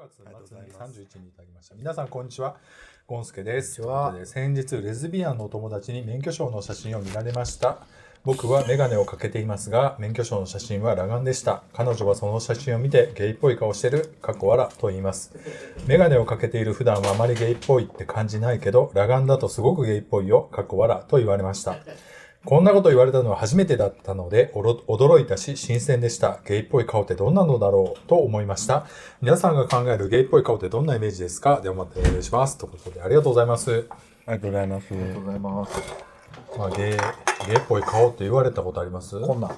月末に31にいただきました。皆さん、こんにちは。ゴンスケです。先日、レズビアンのお友達に免許証の写真を見られました。僕はメガネをかけていますが、免許証の写真は裸眼でした。彼女はその写真を見て、ゲイっぽい顔してる、かっこ笑と言います。メガネをかけている普段はあまりゲイっぽいって感じないけど、裸眼だとすごくゲイっぽいよ、かっこ笑と言われました。こんなこと言われたのは初めてだったので、おろ驚いたし、新鮮でした。ゲイっぽい顔ってどんなのだろうと思いました。皆さんが考えるゲイっぽい顔ってどんなイメージですか？ではまたお願いします。ということで、ありがとうございます。ありがとうございます。ありがとうございます。まあ、ゲイ、ゲイっぽい顔って言われたことあります？こんなん。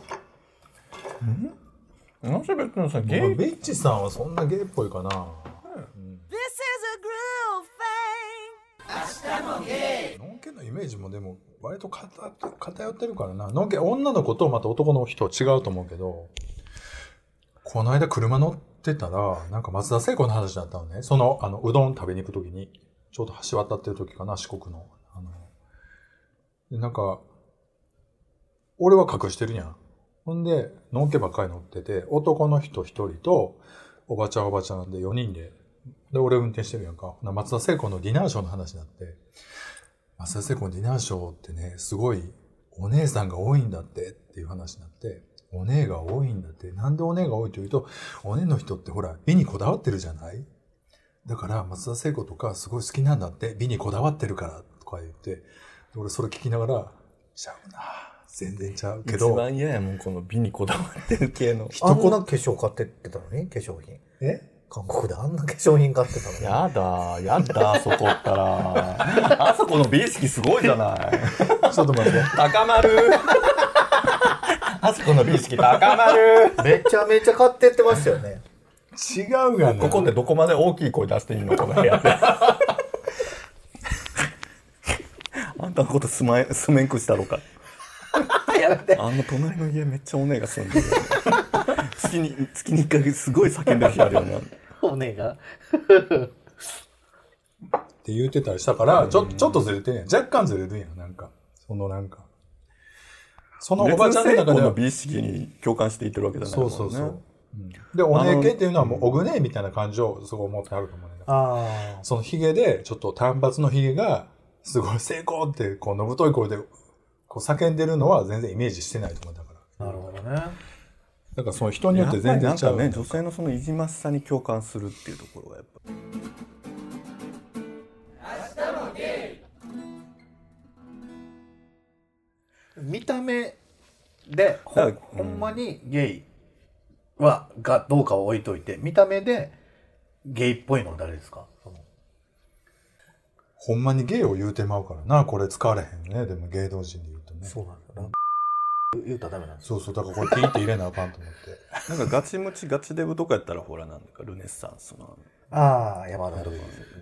なん？せ別にさ、ゲイ？まあベッチさんはそんなゲイっぽいかな This is a groove thing. ノンケのイメージもでも割と偏ってるからな。ノンケ、女の子とまた男の人は違うと思うけど、この間車乗ってたら、なんか松田聖子の話だったのね。その、あの、うどん食べに行くときに、ちょうど橋渡ってる時かな、四国の。あの、なんか、俺は隠してるやん。ほんで、ノンケばっかり乗ってて、男の人一人と、おばちゃんおばちゃんで4人で、で、俺運転してるやんか。松田聖子のディナーショーの話になって、松田聖子のディナーショーってね、すごいお姉さんが多いんだってっていう話になって、お姉が多いんだって。なんでお姉が多いというと、お姉の人ってほら、美にこだわってるじゃない？だから、松田聖子とかすごい好きなんだって、美にこだわってるからとか言って、で俺それ聞きながら、ちゃうな全然ちゃうけ一ど、番嫌やもん、この美にこだわってる系の。あんな化粧買ってってたのに化粧品。え？韓国であんな化粧品買ってたのに。やだ、やだ、そこったら。あそこの美意識すごいじゃない。ちょっと待って。高まる。あそこの美意識高まる。めちゃめちゃ買ってってましたよね。違うがな。ここってどこまで大きい声出していいのこの部屋で。あんたのことすまえ、すめんくしたろか。やめて。あの隣の家めっちゃお姉が住んでる。月に、月に一回すごい叫んでる日あるよね。お姉が。って言ってたりしたから、ちょ、ちょっとずれてんやん。若干ずれるんやん、なんか。そのなんか。そのおばちゃんの中では、の美意識に共感していってるわけじゃないそうそうそう。うんで、お姉系っていうのはもう、おぐねみたいな感情をすごい思ってあると思うねんだあそのヒゲで、ちょっと単発のヒゲが、すごい成功って、こう、のぶとい声で、こう叫んでるのは全然イメージしてないと思う。だから。あ。なるほどね。だからその人によって全然ちゃう。かね女性のそのいじましさに共感するっていうところがやっぱ見た目で、ほんまにゲイは、がどうかは置いといて、見た目でゲイっぽいのは誰ですか？ほんまにゲイを言うてまうからな、これ使われへんね。でも芸能人で言うとね。そうなんだ。言うたらダメなんですよ。そうそう、だからこれピーって入れなあかんと思って。なんかガチムチガチデブとかやったらほらなんだかルネッサンスのああ、山田ルイ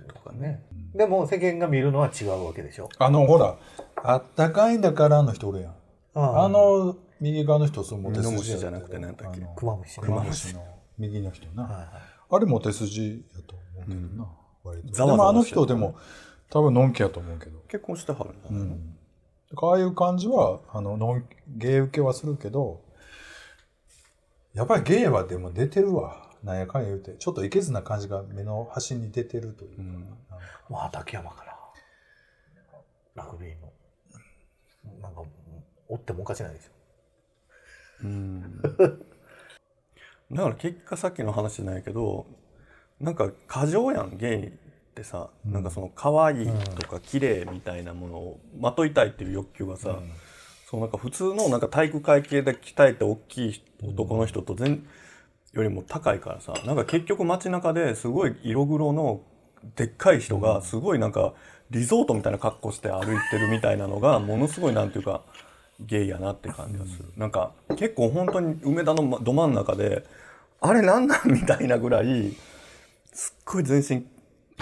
とかねね。でも世間が見るのは違うわけでしょ。あの、ほら、あったかいんだからの人おるやん。ああの、右側の人、そう、モテ筋じゃなくて何だっけクマムシね。クマムシの右の人な。はいはいあれモテ筋やと思うけどな、割と。ざわざわでもあの人でも、多分のんきやと思うけど。結婚してはるんだね、うん。ああいう感じは、あの、のん、ゲイ受けはするけど、やっぱりゲイはでも出てるわ。なんやかんや言うて。ちょっといけずな感じが目の端に出てるというか。なんかまあ、畠山から。ラグビーの。なんか、おってもおかしないでしょ。うん だから結果さっきの話じゃないけどなんか過剰やんゲイってさ、なんかその可愛いとか綺麗みたいなものをまといたいっていう欲求がさ、そうなんか普通のなんか体育会系で鍛えて大きい男の人と全よりも高いからさなんか結局街中ですごい色黒のでっかい人がすごいなんかリゾートみたいな格好して歩いてるみたいなのがものすごいなんていうかゲイやなって感じがする、なんか結構本当に梅田のまど真ん中であれなんなんみたいなぐらいすっごい全身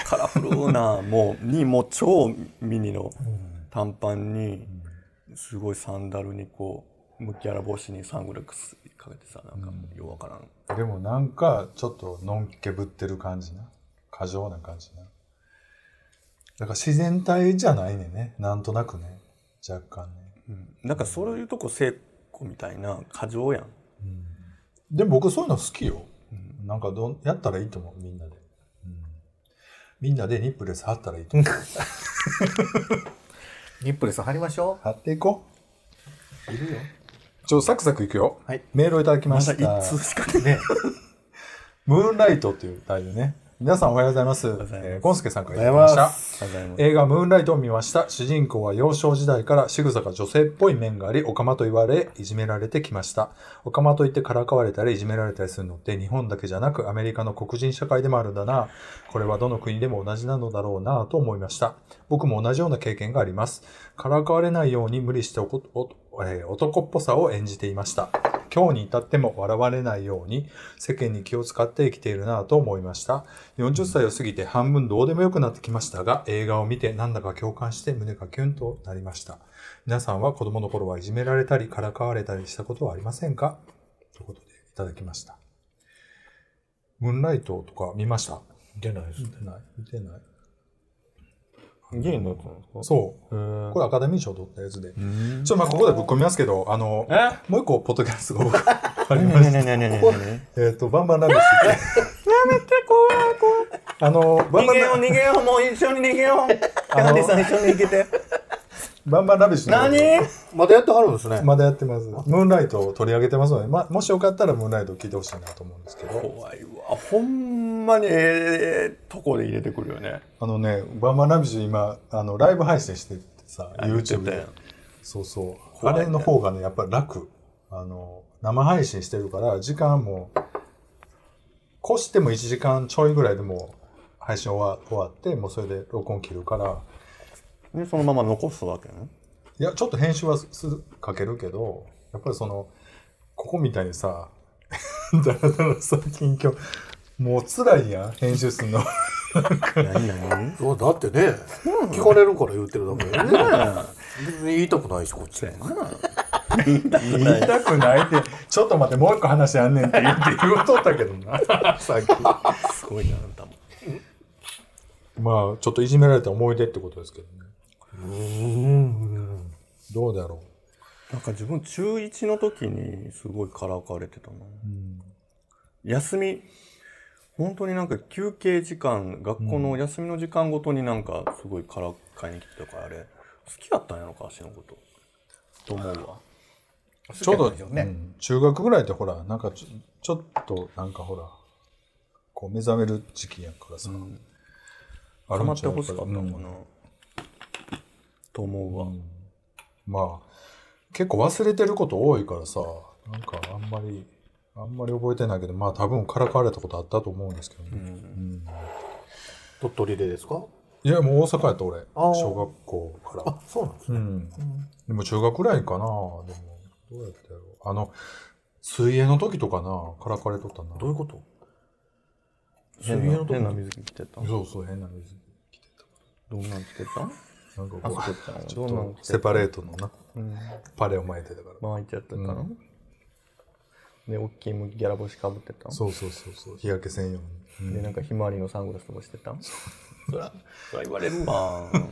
カラフルな もうにもう超ミニの短パンにすごいサンダルにこうむきあら帽子にサングラスかけてさなんかようわからん、でもなんか、ちょっとのんけぶってる感じな。過剰な感じな。だから自然体じゃないねんね。なんとなくね。若干ね。うん、なんかそういうとこ聖子みたいな過剰やんでも僕そういうの好きよ。なんかどん、やったらいいと思う、みんなで。みんなでニップレス貼ったらいいと思う。ニップレス貼りましょ貼っていこう。いるよ。う。ちょ、サクサクいくよ。はい。メールをいただきままだした。一通しかね。ね。ムーンライトっていうタイトルね。皆さんおはようございます。えーゴンスケさんからいただきました。映画ムーンライトを見ました。主人公は幼少時代から仕草が女性っぽい面があり、オカマと言われ、いじめられてきました。オカマと言ってからかわれたり、いじめられたりするのって日本だけじゃなくアメリカの黒人社会でもあるんだな。これはどの国でも同じなのだろうなと思いました。僕も同じような経験があります。からかわれないように無理しておこおえー男っぽさを演じていました。今日に至っても笑われないように世間に気を使って生きているなと思いました。40歳を過ぎて半分どうでもよくなってきましたが、映画を見てなんだか共感して胸がキュンとなりました。皆さんは子供の頃はいじめられたりからかわれたりしたことはありませんか？ということでいただきました。ムーンライトとか見ました？出ないです見。てない見てないゲイになったんですか？そう。うこれアカデミー賞取ったやつで。ん。ちょ、まあここでぶっ込みますけど、あの、え？もう一個ポッドキャストが僕ありねまして。えっ、と、バンバンラビッシュって。やめて怖い怖いあの、バンバンラ逃げよう逃げようもう一緒に逃げようキャンディさん。一緒に行けてバンバンラビッシュの何？まだやってはるんですね。まだやってます。ムーンライトを取り上げてますので、まあ、もしよかったらムーンライトを聞いてほしいなと思うんですけど、怖いわほんまにええとこで入れてくるよねあのね、バンバンラビッシュ今、あの、ライブ配信しててさ、YouTube で。そうそう。あれの方がね、やっぱり楽。あの、生配信してるから、時間も、越しても1時間ちょいぐらいでもう配信終わ終わって、もうそれで録音切るから、でそのまま残すわけねいや、ちょっと編集はするかけるけど、やっぱりその、ここみたいにさ、だらだらさ、近況、もう辛いやん、編集するの。何何？だってね、聞かれるから言ってるだけでね。別に言いたくないし、こっち。言いたくないって、ちょっと待って、もう一個話あんねんって言って言うとったけどな、さっき。すごいなあんたもまあ、ちょっといじめられた思い出ってことですけどね。どうだろなんか自分中1の時にすごいからかわれてたな、休み本当になんか休憩時間学校の休みの時間ごとになんかすごいからかいに来てたからあれ好きだったんやろか足のこと。と思うわ。う。ちょうど、ね。うん。中学ぐらいってほら、なんかちょちょっと、なんかほら、こう目覚める時期やからさ。あ溜まってるんちゃうほしかったのかな、うんと思うわ、まあ、結構忘れてること多いからさ、なんかあんまり、あんまり覚えてないけど、まあ多分からかわれたことあったと思うんですけどね。うん鳥取でですか？いや、もう大阪やった俺。小学校から。あ、そうなんですね。うん。でも中学ぐらいかな。でも、どうやったやろう。あの、水泳の時とかな、からかわれとったな。どういうこと？変水泳の時な変な水着着てたそうそう、変な水着てどんなん着てたた。なんかあこう、そこちょっとセパレートのな、うん。パレを巻いてたから。巻いちゃってたの、うん。で大きいギャラ帽子かぶってたそうそうそうそう、日焼けせんように。でなんかひまわりのサングラスとかしてたそらそら言われるわ。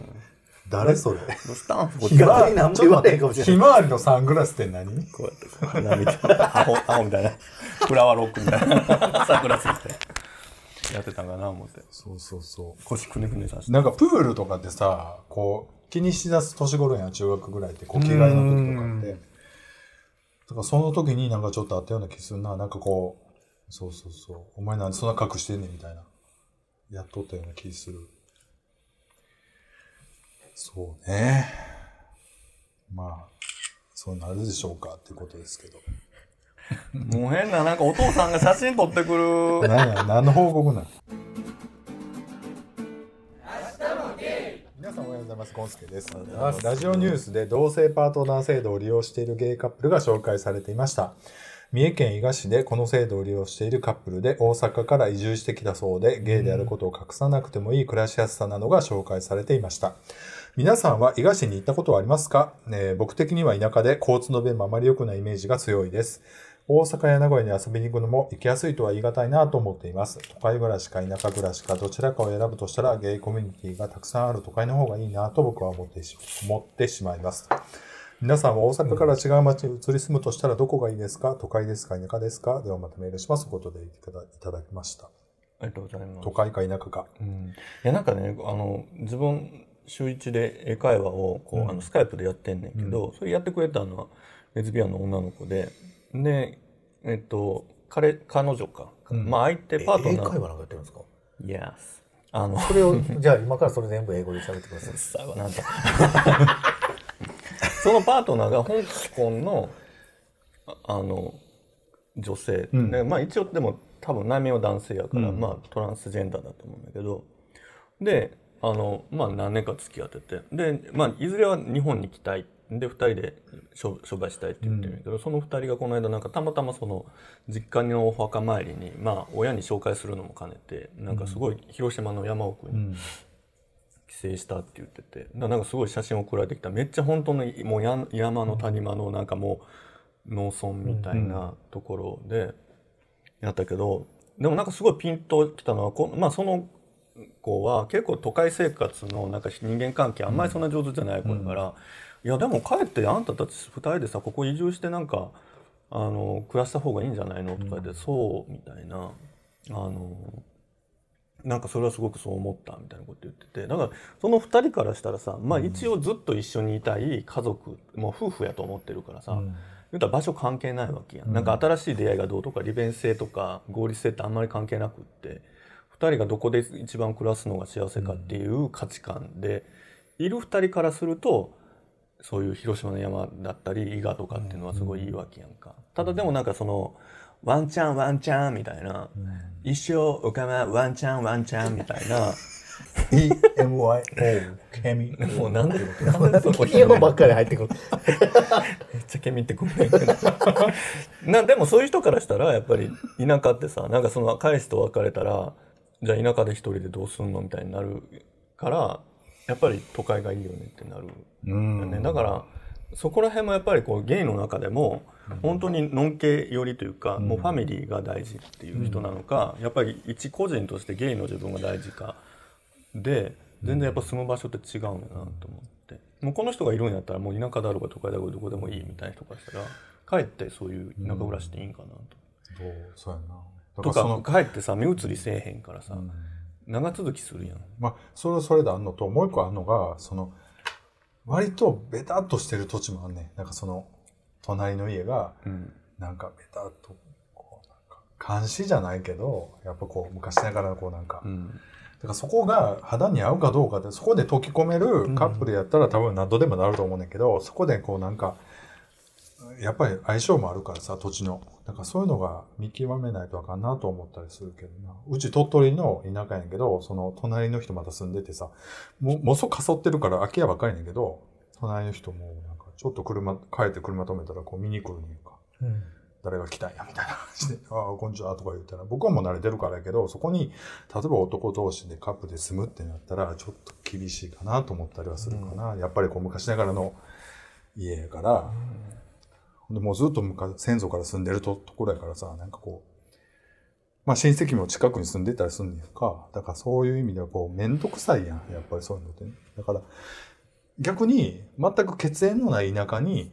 誰それ？どうしたんこっちひまわりなんも言われへんかもしれない。ひまわりのサングラスって何？こうやってこう鼻みたいなアホアホみたいな。フラワーロックみたいな。サングラスしてやってたんかな思ってそうそうそう。腰くねくねさせてなんかプールとかってさ、こう、気にしだす年頃やん、中学ぐらいって、こう、着替えの時とかって。だからその時になんかちょっとあったような気するな。なんかこう、そうそうそう。お前なんでそんな隠してんねんみたいな。やっとったような気する。そうね。まあ、そうなるでしょうかっていうことですけど。もう変ななんかお父さんが写真撮ってくる何や、何の報告なん？皆さんおはようございます。ゴンスケです。ラジオニュースで同性パートナー制度を利用しているゲイカップルが紹介されていました。三重県伊賀市でこの制度を利用しているカップルで大阪から移住してきたそうで、ゲイであることを隠さなくてもいい暮らしやすさなどが紹介されていました。皆さんは伊賀市に行ったことはありますか、ね僕的には田舎で交通の便もあまり良くないイメージが強いです。大阪や名古屋に遊びに行くのも行きやすいとは言い難いなと思っています。都会暮らしか田舎暮らしかどちらかを選ぶとしたらゲイコミュニティがたくさんある都会の方がいいなと僕は思ってし思ってしまいます。皆さんは大阪から違う町に移り住むとしたらどこがいいですか？都会ですか田舎ですか？ではまたメールします。ということでいただきました。ありがとうございます都。会か田舎か。うん、いやなんかねあの自分週一で英会話をこう、うんあのスカイプでやってんねんけど、それやってくれたのはレズビアンの女の子ででえっと彼彼女か、うん。まあ相手パートナー。英会話なんかやってるんですか？Yes あの。それを、じゃあ今からそれ全部英語で喋ってください。さあなんだ そのパートナーが香港のああの女性、うん。でまあ一応でも多分内面は男性やから、うん。まあトランスジェンダーだと思うんだけど。であのまあ何年か付き合ってて。でまあいずれは日本に来たいで2人で商商売したいって言ってるんだけど、その2人がこの間なんかたまたまその実家のお墓参りにまあ親に紹介するのも兼ねてなんかすごい広島の山奥にうん。帰省したって言っててなんかすごい写真送られてきた。めっちゃ本当のもうや山の谷間のなんかもう農村みたいなところでやったけどでもなんかすごいピンときたのはこ、まあ、その子は結構都会生活のなんか人間関係あんまりそんな上手じゃない子だから、いやでもかえってあんたたち2人でさここ移住してなんかあの暮らした方がいいんじゃないのとか言って、そうみたいなあのなんかそれはすごくそう思ったみたいなこと言っててだからその2人からしたらさまあ一応ずっと一緒にいたい家族もう夫婦やと思ってるからさ、言ったら場所関係ないわけやん、なんか新しい出会いがどうとか利便性とか合理性ってあんまり関係なくって2人がどこで一番暮らすのが幸せかっていう価値観で、いる2人からするとそういう広島の山だったり伊賀とかっていうのはすごいいいわけやんか、ただでもなんかそのワンチャンワンチャンみたいな、一生おかまワンチャンワンチャンみたいな EMYO、ケミ。もうなんでなんでそこ日本ばっかり入ってくる。めっちゃケミってくんねん。けどなでもそういう人からしたらやっぱり田舎ってさなんかその彼氏と別れたらじゃあ田舎で一人でどうすんのみたいになるからやっぱり都会がいいよねってなるね、ん。だからそこら辺もやっぱりこうゲイの中でも本当にのんけ寄りというか、もうファミリーが大事っていう人なのか、やっぱり一個人としてゲイの自分が大事かで全然やっぱ住む場所って違うんだなと思って、もうこの人がいるんやったらもう田舎だろうが都会だろうがどこでもいいみたいな人からしたらかえってそういう田舎暮らしでいいんかなと。そうそうやな。だとかえってさ目移りせえへんからさ、長続きするやん。まあ、それはそれであんのと、もう一個あんのが、その、割とベタっとしてる土地もあんねん。なんかその、隣の家が、うんなんかベタっと、こう、なんか、監視じゃないけど、やっぱこう、昔ながらのこうなんか、うんだからそこが肌に合うかどうかで、そこで溶き込めるカップルやったら多分何度でもなると思うねんけど、そこでこうなんか、やっぱり相性もあるからさ、土地の。だからそういうのが見極めないとあかんなと思ったりするけどな。うち鳥取の田舎やねんけど、その隣の人また住んでてさ、もう、もうそかそってるから空き家ばっかりやねんけど、隣の人もなんかちょっと車、帰って車止めたらこう見に来るねんか。誰が来たんやみたいな感じで、ああ、こんにちはとか言ったら、僕はもう慣れてるからやけど、そこに、例えば男同士でカップで住むってなったら、ちょっと厳しいかなと思ったりはするかな。やっぱりこう昔ながらの家やから、でもうずっと昔先祖から住んでるとところやからさ、なんかこう、まあ親戚も近くに住んでたりするんねんか。だからそういう意味ではこう、めんどくさいやん。やっぱりそういうのってね。だから、逆に全く血縁のない田舎に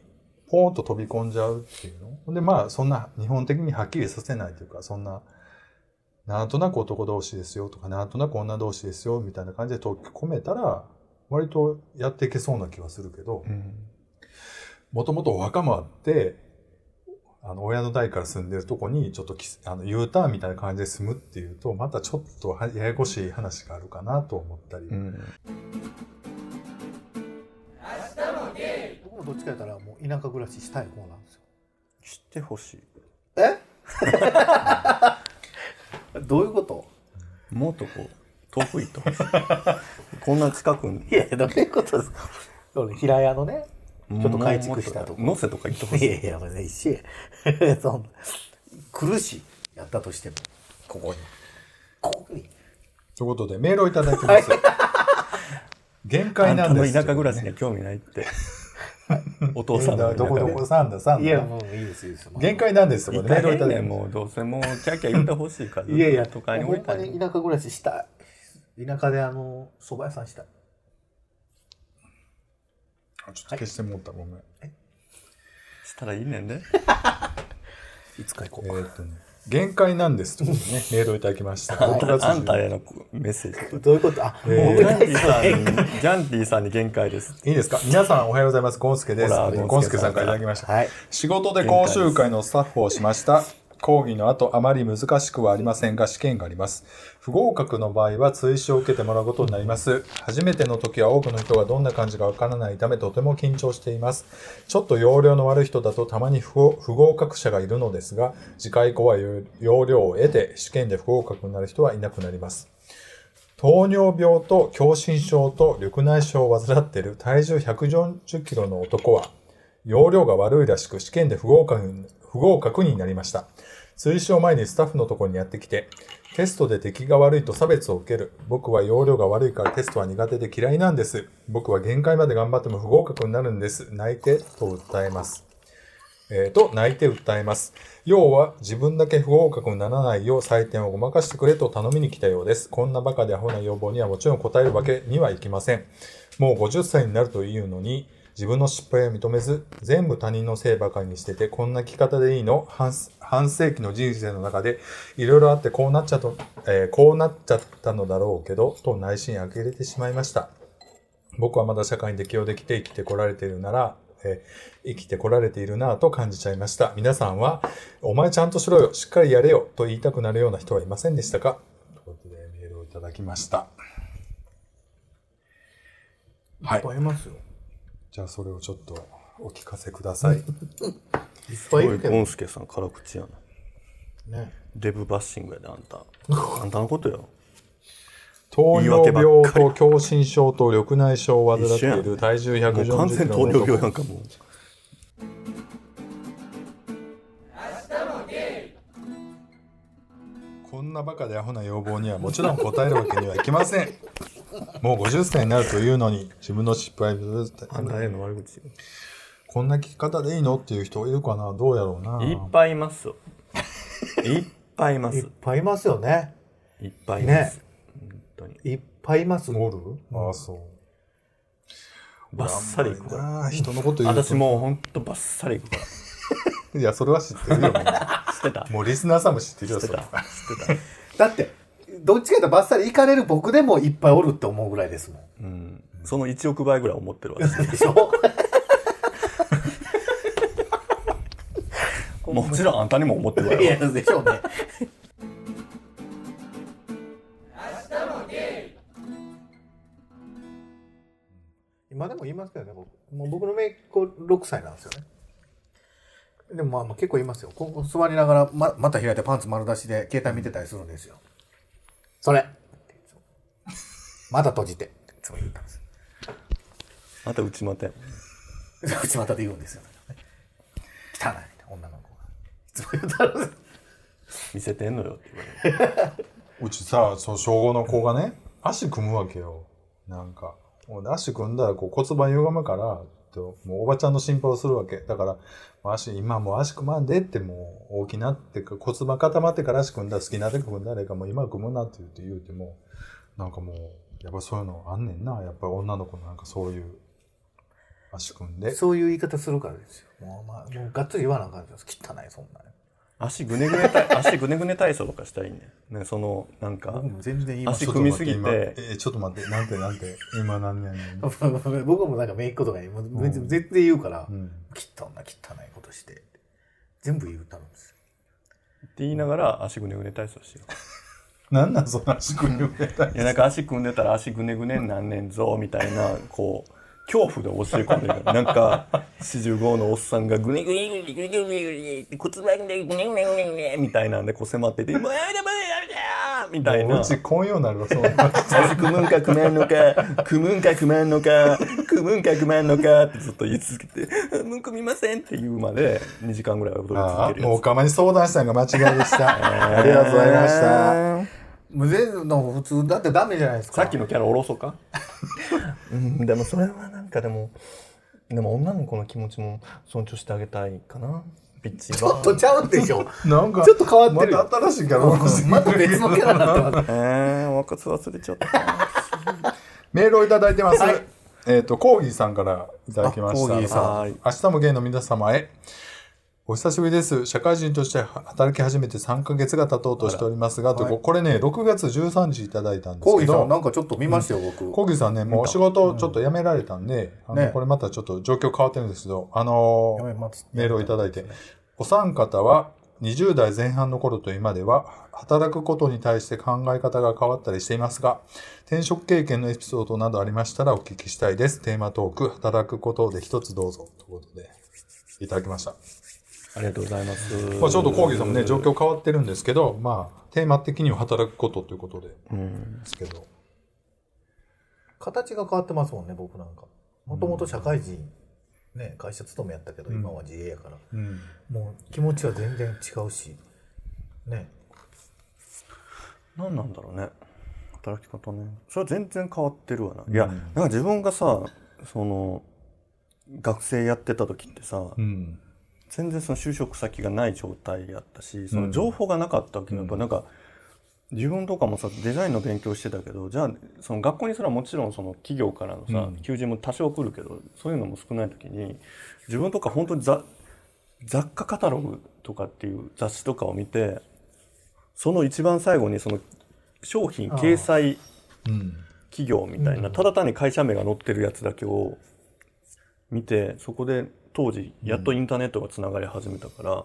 ポーンと飛び込んじゃうっていうの。で、まあそんな日本的にはっきりさせないというか、そんな、なんとなく男同士ですよとか、なんとなく女同士ですよみたいな感じで溶き込めたら、割とやっていけそうな気はするけど、もともとお墓もあって、あの、親の代から住んでるとこに、ちょっときあの U ターンみたいな感じで住むっていうと、またちょっとはややこしい話があるかなと思ったり。うん。僕もどっちかやったらもう田舎暮らししたい方なんですよ。知ってほしい。え？どういうこと？もっとこう遠く行ってほしい こんな近くに。いやいや、どういうことですか？平屋のね、ちょっと改築したとこ。能勢とか行ってほしいいやいや、もうね、一緒や。そんな苦しい。やったとしても、ここに。ここに。ということで、メールをいただきます。限あんたの界なんです。田舎暮らしには興味ないって お父さんのどこどこさんださんだ。いや、もういいです、いいです。限界なんですとかでメールをいただきます。もうどうせもうキャッキャ言ってほしいからいやいや、都会に降ほんまりたいに田舎暮らししたい。田舎であの、蕎麦屋さんしたい。あちょっと消してもった、ごめん。したらいいねんで いつか行こえうか。ーっとね。限界なんですということでね、メールをいただきました。6月あんたへのメッセージ。どういうこと？あ、えーもうジャンティさんに、ジャンティさんに限界です。いいですか？皆さんおはようございます。ゴンスケです。ほらゴンスケさんからいただきました。はい。仕事で講習会のスタッフをしました。講義の後、あまり難しくはありませんが、試験があります。不合格の場合は追試を受けてもらうことになります。初めての時は多くの人がどんな感じかわからないため、とても緊張しています。ちょっと容量の悪い人だとたまに不合格者がいるのですが、次回以降は容量を得て、試験で不合格になる人はいなくなります。糖尿病と狭心症と緑内障を患っている体重140キロの男は、容量が悪いらしく試験で不合格不合格になりました。追試を前にスタッフのところにやってきて、テストで出来が悪いと差別を受ける。僕は容量が悪いからテストは苦手で嫌いなんです。僕は限界まで頑張っても不合格になるんです。泣いてと訴えます。えーと、泣いて訴えます。要は、自分だけ不合格にならないよう採点をごまかしてくれと頼みに来たようです。こんなバカでアホな要望にはもちろん答えるわけにはいきません。もう50歳になるというのに、自分の失敗を認めず、全部他人のせいばかりにしてて、こんな生き方でいいの？半半世紀の人生の中で、いろいろあってこうなっちゃった、えーこうなっちゃったのだろうけど、と内心呆れてしまいました。僕はまだ社会に適応できて生きてこられているなら、えー生きてこられているなぁと感じちゃいました。皆さんは、お前ちゃんとしろよ、しっかりやれよ、と言いたくなるような人はいませんでしたか？ということでメールをいただきました。はいいっぱいいますよ。じゃあそれをちょっとお聞かせください。いっすごい、ぱいいるけどゴンスケさん辛口やな。ね。デブバッシングやで、あんた。あんたのことよ。糖言い訳尿ばっかり病と狭心症と緑内障を患っている体重もう完140キ全糖尿病や男んかもう。こんなバカでアホな要望にはもちろん答えるわけにはいきません。もう50歳になるというのに自分の失敗をあんたへの悪口。こんな聞き方でいいのっていう人いるかな？どうやろうないっぱいいますよ。いっぱいいまいっす。ぱいいますよね。いっぱいいます。本当に。いっぱいいます。おる？ああ、そう。バッサリいくから。ああ、人のこと言うと。私もうほんとバッサリいくから。いや、それは知ってるよ。も う知ってたもうリスナーさんも知ってるよ、知ってたそれは。知ってた。だって、どっちかというとバッサリ行かれる僕でもいっぱいおるって思うぐらいですもん。うん。その1億倍ぐらい思ってるわ。でしょもちろんあんたにも思ってるわいや、よ。でしょうね。今でも言いますけどね、僕。もう僕の姪っ子6歳なんですよね。でもまあまあ結構言いますよ。ここ座りながらままた開いてパンツ丸出しで携帯見てたりするんですよ。それまだ閉じて。いつも言ったんです。また内股や内股で言うんですよ。汚い女の子が。いつも言ったんです。見せてんのよって言われる。うちさ、そう、小5の子がね、足組むわけよ。なんか。俺足組んだらこう骨盤歪むから、ともうおばちゃんの心配をするわけ。だから、足、今もう足組まんでってもう大きなってか骨盤固まってから足組んだ好きなだけ組んだ誰かもう今組むなって言って言うても、なんかもう、やっぱそういうのあんねんな。やっぱり女の子のなんかそういう足組んで。そういう言い方するからですよ。もう、まあ、もうがっつり言わなあかんです。汚い、そんな。足ぐねぐね体、足ぐねぐね体操とかしたらいいね。ね、その、なんか全然言います足組みすぎてちょっと待って今え、ちょっと待って、なんてなんて、今何年？僕もなんか姪っ子とかにもう全然言うから、うん。汚な汚いことして全部言うたるんですよって言いながら足ぐねぐね体操しよ なんなんその足組み上げたう。いや、なんか足組んでたら足ぐねぐねになんねんぞ、みたいな、こう、恐怖で教え込んでる。なんか、45のおっさんがぐねぐねぐねぐねぐねぐねって骨盤でぐねぐねぐねぐねみたいなんでこう迫ってて、もうやめてもうやめてやみたいな。うち今夜になるわ、そんな。足組むんか組まんのか、組むんか組まんのか、組むんか組まんのかってずっと言い続けて、うん、組みませんって言うまで2時間ぐらい踊り続、けるやつ。もうおかまに相談したのが間違いでした。ありがとうございました。もう全部の普通だってダメじゃないですかさっきのキャラ下ろそうか？うん、でもそれはなんかでも、でも女の子の気持ちも尊重してあげたいかな。ピッチちょっとちゃうんでしょなんか、ちょっと変わってるよまた新しいキャラをまた別のキャラになってます えー、おかつ忘れちゃった。メールをいただいてます。はいえっ、と、コーギーさんからいただきました。あコーギーさんはい明日もゲイの皆様へ。お久しぶりです。社会人として働き始めて3ヶ月が経とうとしておりますが、とはいこれね、6月13日いただいたんですけどコーギーさん、なんかちょっと見ましたよ、僕。コーギーさんね、もうお仕事ちょっと辞められたんで、あの、ねこれまたちょっと状況変わってるんですけど、あのーメールをいただいて、お三方は20代前半の頃と今では、働くことに対して考え方が変わったりしていますが、転職経験のエピソードなどありましたらお聞きしたいです。テーマトーク、働くことで一つどうぞ。ということで、いただきました。ありがとうございます。まあ、ちょっとコーギーさんもね、状況変わってるんですけど、まあ、テーマ的には働くことということで、うん。ですけど。形が変わってますもんね、僕なんか。もともと社会人、ね、会社勤めやったけど、今は自営やから。うん。もう気持ちは全然違うし。ね。何なんだろうね働き方ねそれは全然変わってるわな、いやなんか自分がさその学生やってた時ってさ、うん。全然その就職先がない状態やったしその情報がなかったわけよ、やっぱなんか自分とかもさデザインの勉強してたけどじゃあその学校にすらもちろんその企業からのさ、うん。求人も多少来るけどそういうのも少ない時に自分とか本当に雑雑貨カタログとかっていう雑誌とかを見てその一番最後にその商品掲載うん。企業みたいな、ただ単に会社名が載ってるやつだけを見てそこで当時やっとインターネットがつながり始めたから、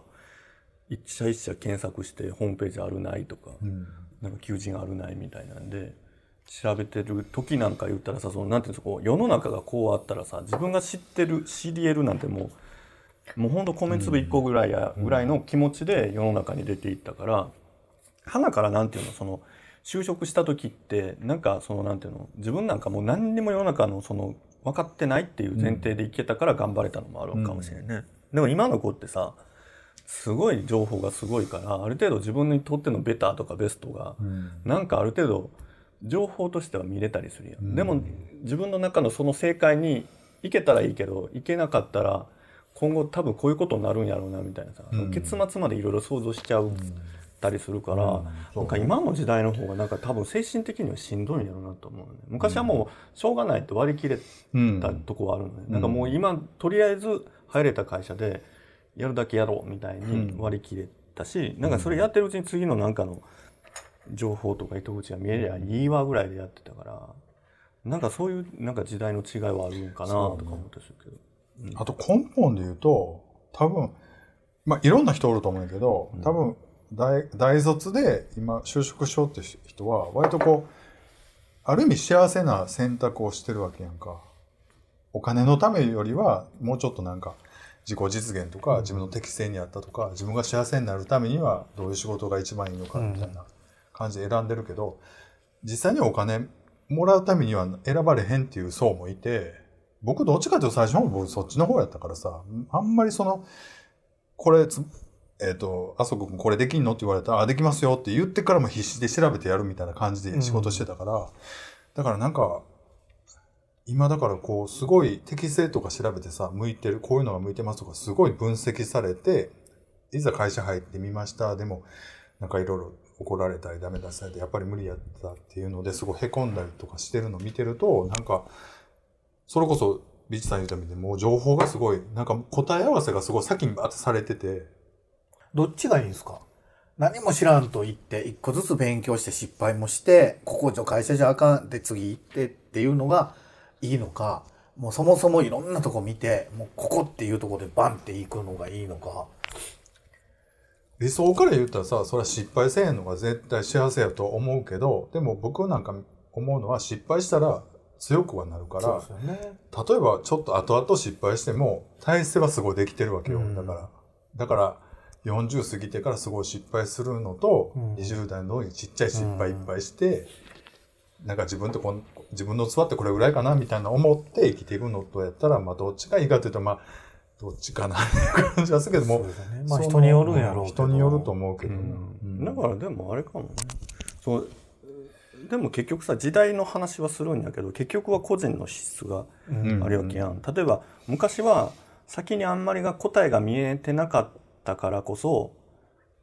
一社一社検索してホームページあるないとか、うん。なんか求人あるないみたいなんで調べてる時なんか言ったらさそのなんていうんですか世の中がこうあったらさ自分が知ってる知り得るなんてもうもうほんと米粒1個ぐらいや、ぐらいの気持ちで世の中に出ていったから花からなんていうのその就職した時ってなんかそのなんていうの自分なんかもう何にも世の中のその分かってないっていう前提でいけたから頑張れたのもあるかもしれないね、でも今の子ってさすごい情報がすごいからある程度自分にとってのベターとかベストがうん。なんかある程度情報としては見れたりするやん、うん。でも自分の中のその正解にいけたらいいけどいけなかったら今後多分こういうことになるんやろうなみたいなさ、うん。結末までいろいろ想像しちゃうたりするから、うん。なんか今の時代の方がなんか多分精神的にはしんどいんやろうなと思うね。昔はもうしょうがないって割り切れうん。たとこはあるのね、なんかもう今とりあえず入れた会社でやるだけやろうみたいに割り切れたし、なんかそれやってるうちに次のなんかの情報とか糸口が見えりゃいいわぐらいでやってたからなんかそういうなんか時代の違いはあるんかなとか思ったりするけど、あと根本で言うと、多分、まあ、いろんな人おると思うんやけど、多分、大、大卒で今就職しようって人は、割とこう、ある意味幸せな選択をしてるわけやんか。お金のためよりは、もうちょっとなんか、自己実現とか、自分の適性に合ったとか、自分が幸せになるためには、どういう仕事が一番いいのかみたいな感じで選んでるけど、実際にお金もらうためには選ばれへんっていう層もいて、僕どっちかというと最初の方僕そっちの方やったからさ、あんまりその、これつ、えっ、と、あそこ君これできんの？って言われた。ら、あ、できますよって言ってからも必死で調べてやるみたいな感じで仕事してたから、だからなんか、今だからこう、すごい適性とか調べてさ、向いてる、こういうのが向いてますとか、すごい分析されて、いざ会社入ってみました。でも、なんかいろいろ怒られたりダメ出されて、やっぱり無理やったっていうのですごい凹んだりとかしてるのを見てると、なんか、それこそ、ビーチさん言ったみたいに、もう情報がすごい、なんか答え合わせがすごい先にバーってされてて、どっちがいいんですか？何も知らんと言って、一個ずつ勉強して失敗もして、ここじゃ会社じゃあかんで次行ってっていうのがいいのか、もうそもそもいろんなとこ見て、もうここっていうとこでバンって行くのがいいのか。理想から言ったらさ、それは失敗せえへんのが絶対幸せやと思うけど、でも僕なんか思うのは失敗したら強くはなるから、ね。例えばちょっと後々失敗しても体質はすごいできてるわけよ、うんだからだから40過ぎてからすごい失敗するのと、うん。20代のちっちゃい失敗いっぱいして、なんか自分とこん自分の器ってこれぐらいかなみたいな思って生きていくのとやったらまあどっちがいいかというとまあどっちかなっていう感じはするけどもね。まあ人によるんやろうけど。人によると思うけど、うん。だからでもあれかもね。そうでも結局さ時代の話はするんやけど結局は個人の資質がうん。あるわけやん、例えば昔は先にあんまりが答えが見えてなかったからこそ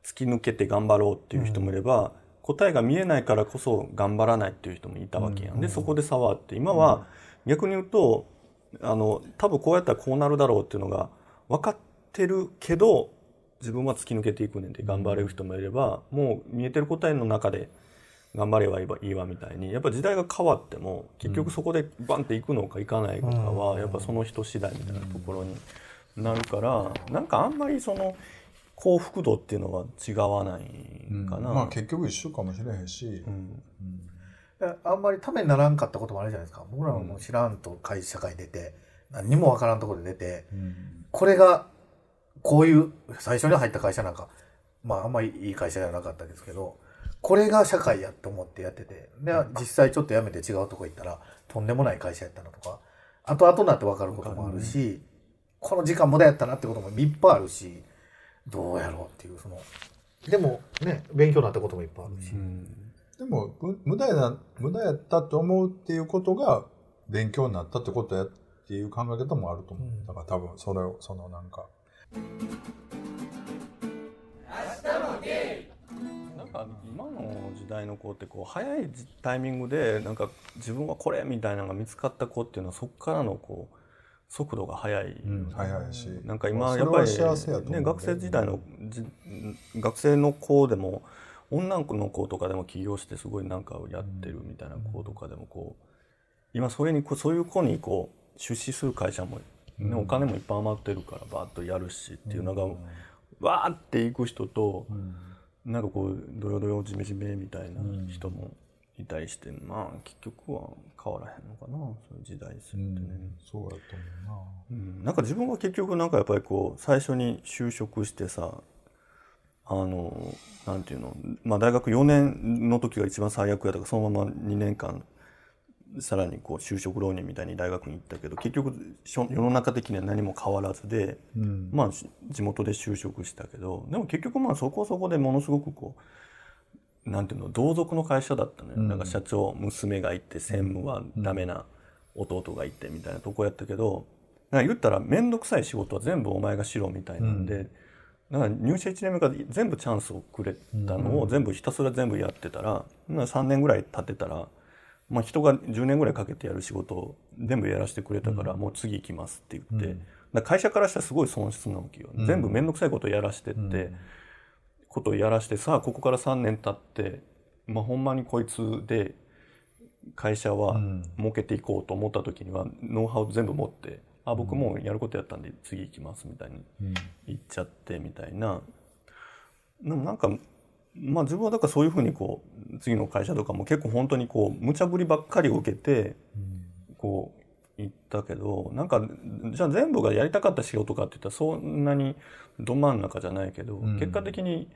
突き抜けて頑張ろうっていう人もいれば、答えが見えないからこそ頑張らないっていう人もいたわけやん、でそこで差はあって今は逆に言うとあの多分こうやったらこうなるだろうっていうのが分かってるけど自分は突き抜けていくねんって頑張れる人もいれば、もう見えてる答えの中で頑張ればいいわいいわみたいにやっぱ時代が変わっても結局そこでバンっていくのかいかないのかはやっぱその人次第みたいなところになるからなんかあんまりその幸福度っていうのは違わないかな。まあ結局一緒かもしれへんし、うん。あんまりためにならんかったこともあるじゃないですか。僕らはもう知らんと会社会出て何にもわからんところで出てこれがこういう最初に入った会社なんかまああんまりいい会社じゃなかったですけどこれが社会やと思ってやっててで実際ちょっと辞めて違うとこ行ったらとんでもない会社やったのとか後々になって分かることもあるしこの時間無駄やったなってこともいっぱいあるしどうやろうっていうその。でもね勉強になったこともいっぱいあるし。うん。でもむ無駄やな無駄やったと思うっていうことが勉強になったってことやっていう考え方もあると思う、うん。だから多分それをそのなんか。なんか今の時代の子ってこう早いタイミングでなんか自分はこれみたいなのが見つかった子っていうのはそこからのこう速度が速い、うん早いし。なんか今やっぱり、ね、学生時代のじ学生の子でも女の子とかでも起業してすごいなんかをやってるみたいな子とかでもこう今それにこうそういう子にこう出資する会社も、ねお金もいっぱい余ってるからバーッとやるしっていうのが、わーっていく人と、なんかこうどよどよじめじめみたいな人もいたりして、まあ結局は変わらへんのかな。そういう時代性ってね。そうやと思うん。なんか自分は結局なんかやっぱりこう最初に就職してさあのなんていうの、まあ、大学4年の時が一番最悪やったからそのまま2年間さらにこう就職浪人みたいに大学に行ったけど結局世の中的には何も変わらずで、うな、うん。まあし地元で就職したけどでも結局まあそこそこでものすごくこうなんていうの同族の会社だったのよ、うん。なんか社長娘がいて専務はダメな弟がいてみたいなとこやったけどなんか言ったら面倒くさい仕事は全部お前がしろみたいなんで、だから入社1年目から全部チャンスをくれたのを全部ひたすら全部やってたら、まあ3年ぐらい経ってたら、まあ、人が10年ぐらいかけてやる仕事を全部やらせてくれたから、もう次行きますって言って、会社からしたらすごい損失なわけよ、全部面倒くさいことをやらしてって、ことをやらしてさあここから3年経って、まあ、ほんまにこいつで会社は儲けていこうと思った時にはノウハウ全部持って「あ僕もうやることやったんで次行きます」みたいに言っちゃってみたいな。でもなんかまあ自分はだからそういうふうにこう次の会社とかも結構本当にこう無茶ぶりばっかりを受けてこう行ったけどなんかじゃあ全部がやりたかった仕事かって言ったらそんなにど真ん中じゃないけど、ん。結果的に、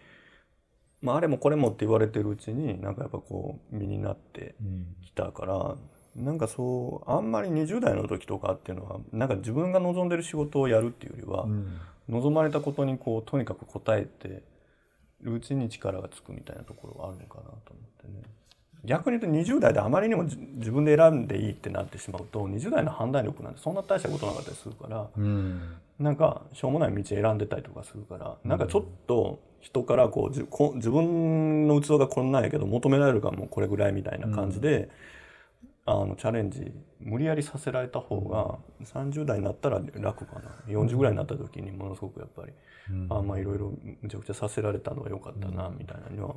まあ、あれもこれもって言われてるうちになんかやっぱこう身になってきたからなんかそうあんまり20代の時とかっていうのはなんか自分が望んでる仕事をやるっていうよりは、望まれたことにこうとにかく答えてるうちに力がつくみたいなところはあるのかなと思ってね逆に言うと20代であまりにもじ自分で選んでいいってなってしまうと20代の判断力なんてそんな大したことなかったりするから、うん。なんかしょうもない道選んでたりとかするから、なんかちょっと人からこうじこ自分の器がこんなんやけど求められるかもこれぐらいみたいな感じで、あのチャレンジ無理やりさせられた方が30代になったら楽かな。40ぐらいになった時にものすごくやっぱり、あまあいろいろむちゃくちゃさせられたのは良かったなみたいなには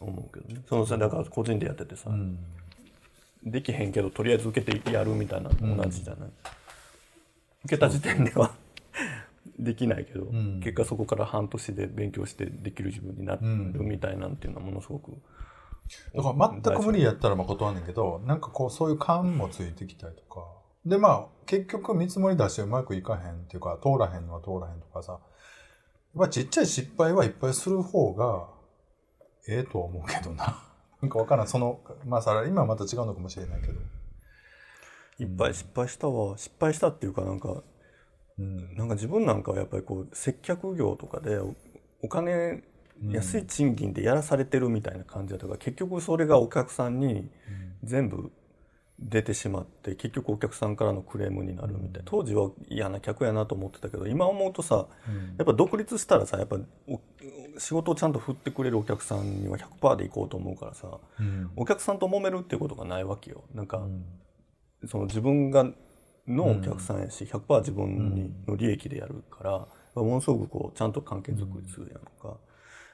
思うけどね。そのさだから個人でやっててさ、できへんけどとりあえず受けてやるみたいな同じじゃない、受けた時点では できないけど、ん。結果そこから半年で勉強してできる自分になるみたいなんていうのはものすごくだから全く無理やったらまあ断んねんけどなんかこうそういう感もついてきたりとか。でまあ結局見積もり出してうまくいかへんっていうか通らへんのは通らへんとかさ。まあちっちゃい失敗はいっぱいする方がええとは思うけどな。なんかわからん。そのまあさ今はまた違うのかもしれないけど。いっぱい失敗したわ。失敗したっていうかなんかうん。なんか自分なんかはやっぱりこう接客業とかでおお金安い賃金でやらされてるみたいな感じだとか結局それがお客さんに全部出てしまって結局お客さんからのクレームになるみたいな。当時は嫌な客やなと思ってたけど今思うとさやっぱ独立したらさやっぱお仕事をちゃんと振ってくれるお客さんには100%で行こうと思うからさうん。お客さんと揉めるっていうことがないわけよ。なんか、その自分がのお客さんやし100%自分にの利益でやるからものすごくこうちゃんと関係づくりするやんか、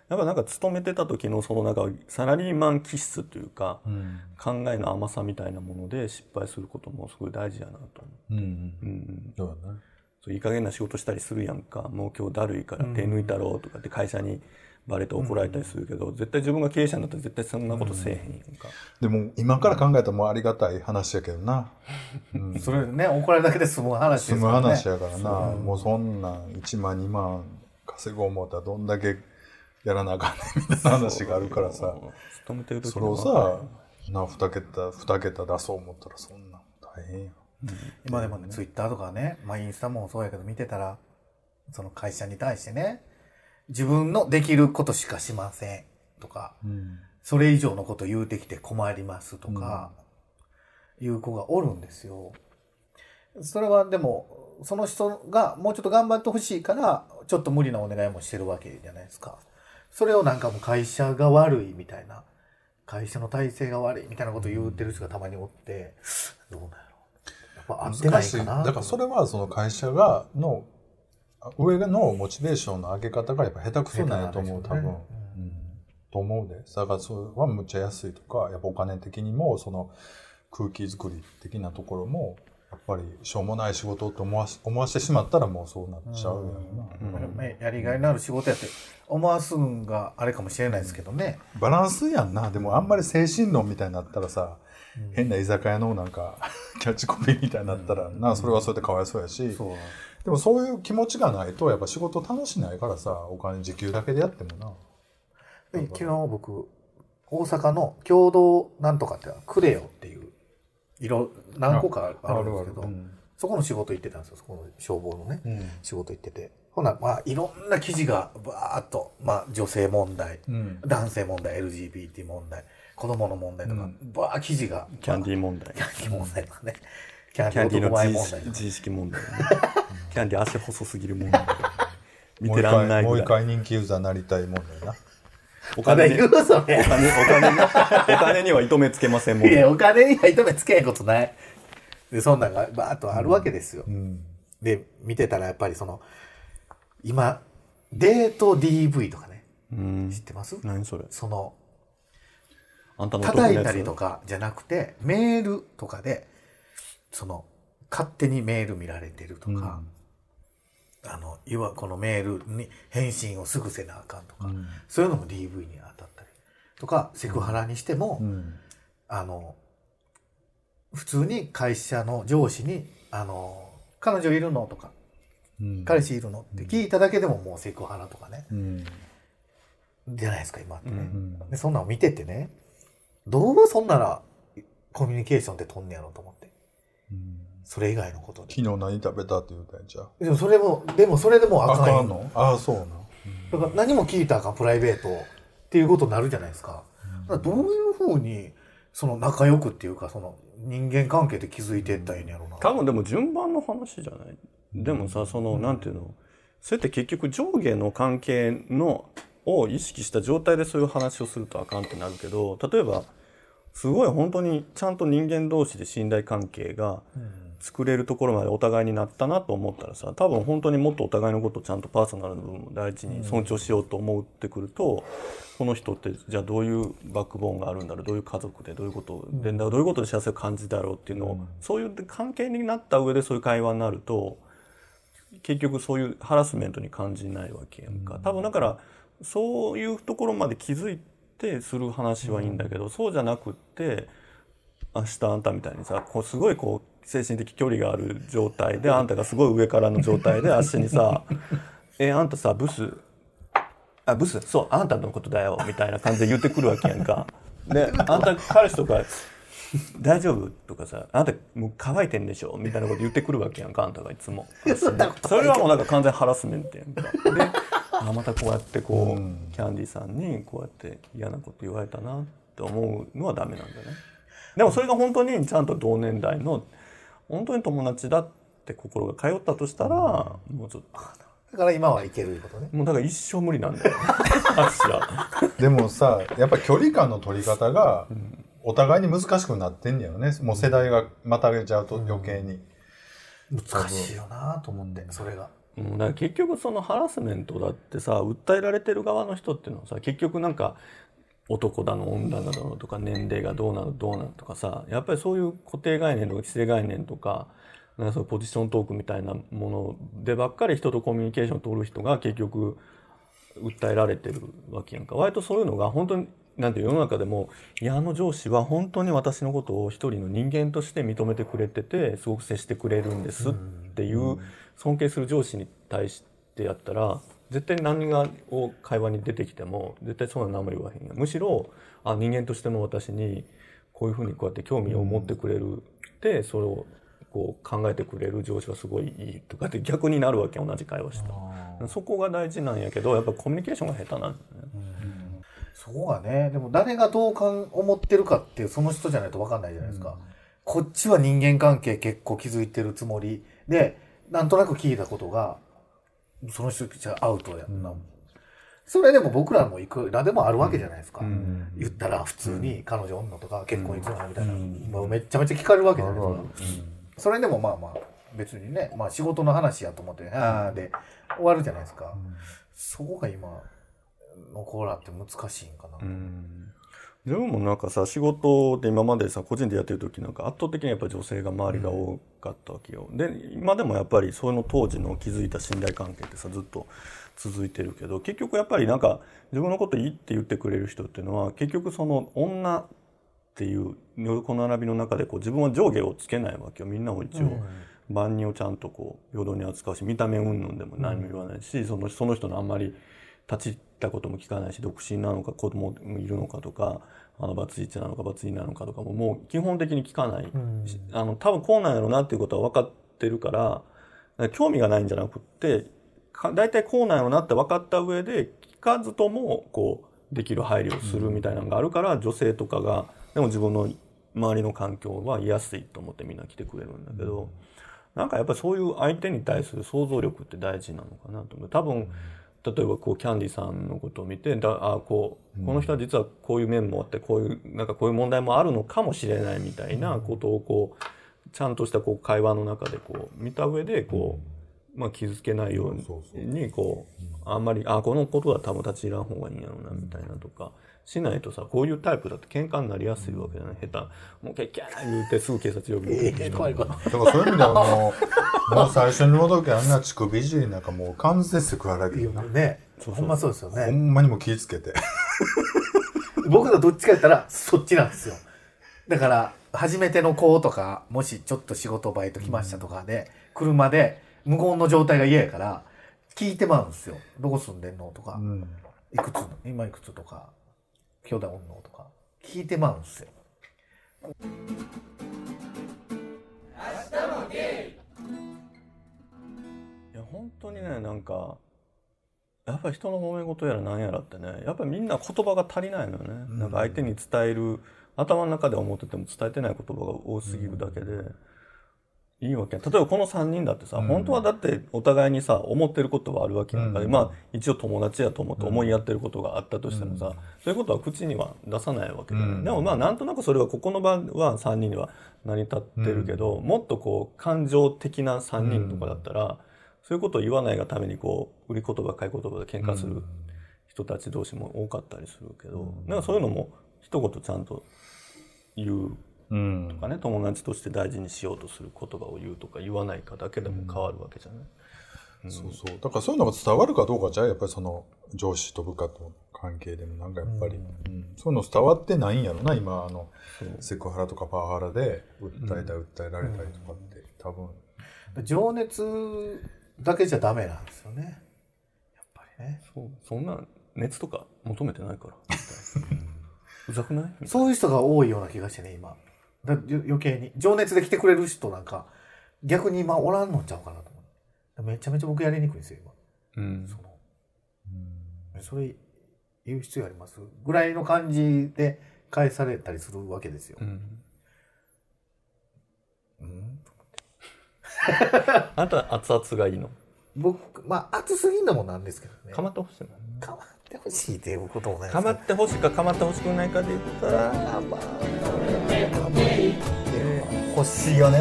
やっぱなんか勤めてた時のそのなんかサラリーマン気質というか、うん。考えの甘さみたいなもので失敗することもすごい大事やなと思うんうん。う、うんうん、そうだねそういい加減な仕事したりするやんか。もう今日だるいから手抜いたろうとかって会社にバレて怒られたりするけど、絶対自分が経営者になったら絶対そんなことせえへんやんか、でも今から考えたらもうありがたい話やけどな、うん、それね怒られるだけで済む話です済むもんね話やからな、もうそんなん1万2万稼ごう思ったらどんだけやらなあかんねんみたいな話があるからさ。勤めてる時それをさな2桁2桁出そう思ったらそんなん大変や今でもね。ツイッターとかね、まあ、インスタもそうやけど見てたらその会社に対してね自分のできることしかしませんとかうん。それ以上のこと言うてきて困りますとか、いう子がおるんですよ。それはでもその人がもうちょっと頑張ってほしいからちょっと無理なお願いもしてるわけじゃないですか。それをなんかもう会社が悪いみたいな会社の体制が悪いみたいなことを言ってる人がたまにおってどうなんやろやっぱ合ってないいかな。だからそれはその会社がの上のモチベーションの上げ方がやっぱ下手くそなんやと思うね。うん。と思うで。だからそれはむっちゃ安いとかやっぱお金的にもその空気作り的なところもやっぱりしょうもない仕事って思わし思わしてしまったらもうそうなっちゃうよな、これねやりがいのある仕事やって思わすんがあれかもしれないですけどね。バランスやんな。でもあんまり精神論みたいになったらさ、変な居酒屋のなんか キャッチコピーみたいになったら、な。それはそれでかわいそうやし、でもそういう気持ちがないとやっぱ仕事楽しないからさお金時給だけでやってもな。で昨日僕大阪の共同なんとかってクレヨっていう色何個かあるんですけどうんそこの仕事行ってたんですよそこの消防のね、うん。仕事行ってて。ほなまあいろんな記事がバーっと、まあ、女性問題、うん。男性問題 LGBT 問題子供の問題とか、うん。バー記事がキャンディー問題。キャンディー問題とかねキャンディーの問題とか自自意識問題ね。キャンディー足細すぎる問題。見もう一てらんな回もう一回人気ユーザーになりたいもんだよなお金に言うそれ。お金お金にお金には糸目つけませんもんいやお金には糸目つけへんことない。でそんなんがバーっとあるわけですよ、うん。で見てたらやっぱりその今デート DV とかね。うん。知ってます？何それ？そのあんたの叩いたりとかじゃなくてメールとかでその勝手にメール見られてるとか、あのいわこのメールに返信をすぐせなあかんとか、うん。そういうのも DV に当たったりとかセクハラにしても、うん。あの普通に会社の上司に「あの彼女いるの?」とかうん「彼氏いるの?」って聞いただけでももうセクハラとかね、うん。じゃないですか今ってね、うん。でそんなの見ててねどうそんならコミュニケーションって取んねやろうと思って。うんそれ以外のことで。昨日何食べたって言うたんじゃでもそれもでもそれでもうああかんよ。かんの？ああそうなだから何も聞いたらあかんプライベートっていうことになるじゃないですか,、だからどういうふうにその仲良くっていうかその人間関係で築いていったらいいんやろうな、多分でも順番の話じゃない？でもさそのなんていうの？それって結局上下の関係のを意識した状態でそういう話をするとあかんってなるけど例えばすごい本当にちゃんと人間同士で信頼関係が作れるところまでお互いになったなと思ったらさ多分本当にもっとお互いのことをちゃんとパーソナルの部分も大事に尊重しようと思ってくると、この人ってじゃあどういうバックボーンがあるんだろうどういう家族でどういうことをでどういうことで幸せを感じだろうっていうのを、そういう関係になった上でそういう会話になると結局そういうハラスメントに感じないわけやんか、多分だからそういうところまで気づいてする話はいいんだけど、そうじゃなくって明日あんたみたいにさこうすごいこう精神的距離がある状態であんたがすごい上からの状態で足にさ「えあんたさブス？あブス？そうあんたのことだよ」みたいな感じで言ってくるわけやんか。であんた彼氏とか「大丈夫?」とかさ「あんたもう乾いてんでしょ」みたいなこと言ってくるわけやんかあんたがいつも。それはもうなんか完全ハラスメントやんか。で あまたこうやってこう、うんキャンディーさんにこうやって嫌なこと言われたなって思うのはダメなんだよね。でもそれが本当にちゃんと同年代の本当に友達だって心が通ったとしたら、もうちょっと。だから今はいけるいうことね。もうだから一生無理なんだよ。私は。でもさやっぱ距離感の取り方がお互いに難しくなってんねやろね。もう世代がまたげちゃうと余計に、難しいよなと思ってそれが。うんだから結局そのハラスメントだってさ訴えられてる側の人っていうのはさ結局なんか男だの女だのとか年齢がどうなのどうなのとかさやっぱりそういう固定概念とか既成概念とかなんかそういうポジショントークみたいなものでばっかり人とコミュニケーション取る人が結局訴えられてるわけやんか。割とそういうのが本当になんて世の中でもいやあの上司は本当に私のことを一人の人間として認めてくれててすごく接してくれるんですっていう尊敬する上司に対してやったら絶対何がを会話に出てきても絶対そんな何も言わへんやん。むしろあ人間としての私にこういうふうにこうやって興味を持ってくれるってそれをこう考えてくれる上司はすごいいいとかって逆になるわけ同じ会話して。もそこが大事なんやけどやっぱコミュニケーションが下手なん。そこがね、でも誰がどうかん思ってるかっていうその人じゃないと分かんないじゃないですか。こっちは人間関係結構築いてるつもり。で、なんとなく聞いたことが、その人じゃアウトやんな。それでも僕らもいくらでもあるわけじゃないですか。言ったら普通に彼女女とか結婚いつなのみたいな、もうめっちゃめちゃ聞かれるわけじゃないですか。それでもまあまあ別にね、まあ仕事の話やと思って、ああで終わるじゃないですか。そこが今の子らって難しいんかな。でもなんかさ仕事で今までさ個人でやってる時なんか圧倒的にやっぱ女性が周りが多かったわけよ、で今でもやっぱりその当時の築いた信頼関係ってさずっと続いてるけど結局やっぱりなんか自分のこといいって言ってくれる人っていうのは結局その女っていう横並びの中でこう自分は上下をつけないわけよ。みんなを一応万人をちゃんとこう平等に扱うし見た目云々でも何も言わないし、そのその人のあんまり立ち入ったことも聞かないし独身なのか子供いるのかとかあのバツイチなのかバツイなのかとかももう基本的に聞かないし、あの多分こうなんやろうなっていうことは分かってるから興味がないんじゃなくってか大体こうなんやろうなって分かった上で聞かずともこうできる配慮をするみたいなのがあるから、女性とかがでも自分の周りの環境は居やすいと思ってみんな来てくれるんだけど、なんかやっぱりそういう相手に対する想像力って大事なのかなと思う。多分例えばこうキャンディさんのことを見てだあこうこの人は実はこういう面もあってこういうなんかこういう問題もあるのかもしれないみたいなことをこうちゃんとしたこう会話の中でこう見た上でこう、まあ、傷つけないよう。にこうあんまりあこのことは多分立ち入らん方がいいんやろうなみたいなとか。しないとさこういうタイプだと喧嘩になりやすいわけじゃない？下手もう結局やな言うてすぐ警察呼びに行く人怖い怖い。だからそういう意味ではもう、もう最初に戻るけあんな乳首いじりなんかもう完全セクハラやけどな。ね。ほんまそうですよほね。んまにもう気ぃつけて。僕とどっちかやったらそっちなんですよ。だから、初めての子とか、もしちょっと仕事バイト来ましたとかで、車で無言の状態が嫌やから、聞いてまうんですよ。どこ住んでんのとか、うん。いくつの？今いくつとか、兄弟おんの？とか、聞いてまうんですよ。いや本当にねなんかやっぱり人の揉め事やら何やらってねやっぱりみんな言葉が足りないのよね、なんか相手に伝える頭の中で思ってても伝えてない言葉が多すぎるだけで、いいわけや。例えばこの3人だってさ、本当はだってお互いにさ思ってることはあるわけやんか。で、うん。まあ一応友達やと思って思いやってることがあったとしてもさ、そういうことは口には出さないわけだよね、うん。でもまあなんとなくそれはここの場は3人には成り立ってるけど、もっとこう感情的な3人とかだったら、そういうことを言わないがためにこう売り言葉買い言葉で喧嘩する人たち同士も多かったりするけど、なんかそういうのも一言ちゃんと言ううんとかね友達として大事にしようとする言葉を言うとか言わないかだけでも変わるわけじゃない、そうそう。だからそういうのが伝わるかどうかじゃうやっぱりその上司と部下との関係でもなんかやっぱり、うん。そういうの伝わってないんやろな、今あの、セクハラとかパワハラで訴えた、訴えられたりとかって、多分。情熱だけじゃダメなんですよね。やっぱりね。そう。そんな熱とか求めてないから。うざくない？そういう人が多いような気がしてね、今。だよ余計に。情熱で来てくれる人なんか、逆に今おらんのちゃうかなと思う。めちゃめちゃ僕やりにくいんですよ、今。うんそのそれ言う必要ありますぐらいの感じで返されたりするわけですよ。うんうん あんた熱々がいいの？僕、まあ、熱すぎんのもなんですけどね。かまってほしいのかまってほしいっていうこともないですかまってほしいかかまってほしくないかで言ったら欲しいよね。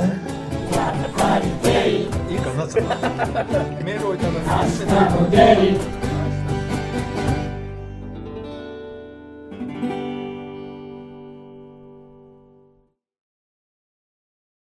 いいかなそれ。メールをいただきました